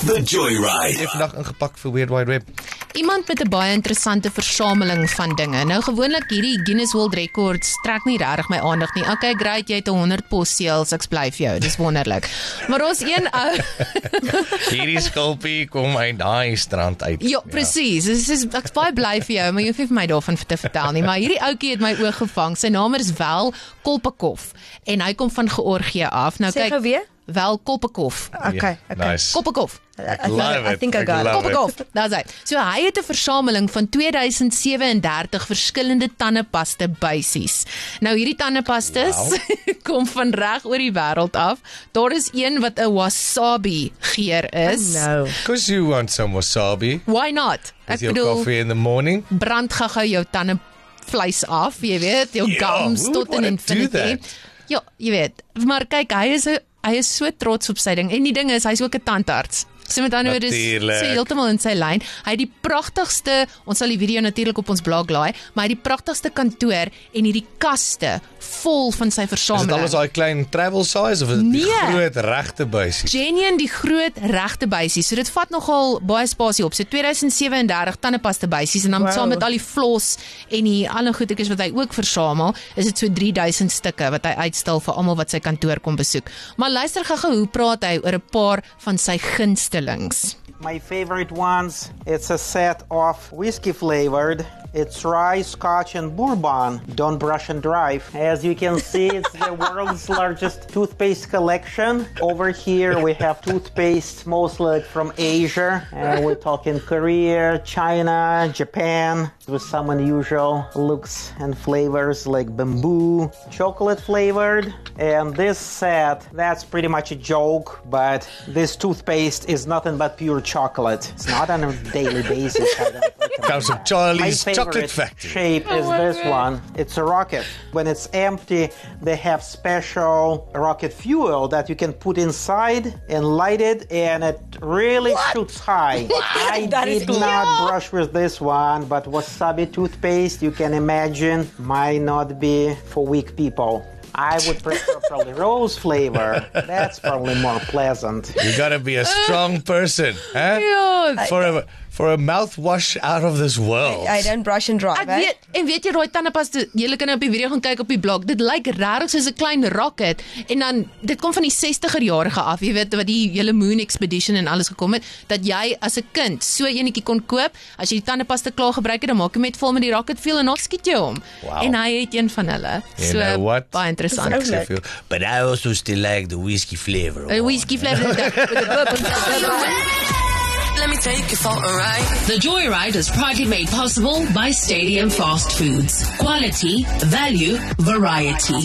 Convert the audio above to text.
The Joyride. Ek vandag ingepak vir Weird Wide Web. Iemand met 'n baie interessante versameling van dinge. Nou gewoonlik hierdie Guinness World Records trek nie regtig my aandag nie. Okay, great, jy het 100 posseels, ek bly vir jou. Dis wonderlik. Maar ons een ou Hierdie skulpie kom uit daai strand uit. Ja, presies. Dis is ek's baie bly vir jou, maar jy hoef nie vir my daarvan te vertel nie. Maar hierdie ouetjie het my oog gevang. Sy naam is Wel Kolpakov en hy kom van Georgië af. Nou Sê kyk, gou weer. Wel Kolpakov. Okay, okay. Nice. Kolpakov. Ek I- love I it. think I got it. Koppekof. Daar's hy. So hy het 'n versameling van 2037 verskillende tandepaste buisies. Nou hierdie tandepastes Wow. kom van reg oor die wêreld af. Daar is een wat 'n wasabi geur is. No. Because you want some wasabi Why not? Ek your bedoel coffee in the morning. brand gou jou tande vleis af, jy weet, jou Ja, gums tot in infinity. Ja, jy weet. Maar kyk, hy is 'n hy is so trots op sy ding en die ding is hy's ook 'n tandarts. So met ander woorde is so heeltemal in sy lyn. Hy het die pragtigste, ons sal die video natuurlik op ons blog laai, maar hy het die pragtigste kantoor en hierdie kaste vol van sy Is dit versameling. alles daai klein travel size of is dit die Nee. groot regte buisies? Genien die groot regte buisies. So dit vat nogal baie spasie op. So 2037 tandepasta buisies en dan Wow. saam met al die floss en die ander goedetjies wat hy ook versamel, is dit so 3000 stukke wat hy uitstal vir almal wat sy kantoor kom besoek. Maar luister gou-gou hoe praat hy oor 'n paar van sy gunstelings. My favorite ones, it's a set of whiskey flavored. It's rye, scotch, and bourbon. Don't brush and drive. As you can see, it's the world's largest toothpaste collection. Over here, we have toothpaste mostly from Asia. Uh, we're talking Korea, China, Japan, with some unusual looks and flavors like bamboo, chocolate flavored. And this set, that's pretty much a joke, but this toothpaste is nothing but pure chocolate. It's not on a daily basis. I don't Comes from. Charlie's My Chocolate Factory. shape oh is this one. It's a rocket. When it's empty, they have special rocket fuel that you can put inside and light it, and it really shoots high. I That is did not brush with this one, but wasabi toothpaste, you can imagine, might not be for weak people. I would prefer probably rose flavor. That's probably more pleasant. You gotta be a strong person, huh? Ja, For a for a mouthwash out of this world. I don't brush and drive. Ek weet en weet jy daai tandepasta, julle kan nou op die video gaan kyk op die blog. Dit lyk regtig soos 'n klein rocket en dan dit kom van die 60er jarige af, jy weet wat die hele Moon Expedition en alles gekom het, dat jy as 'n kind so enetjie kon koop, as jy die tandepasta klaar gebruik het, dan maak jy met vol met die rocket fuel en dan skiet jy hom. Wow. En hy het een van hulle. You so know what? baie interessant. Dis Makes you feel- But I also still like the whiskey flavor. 'n Whisky flavor with a bourbon. Let me take you for a ride. The Joyride is proudly made possible by Stadium Fast Foods. Quality, value, variety.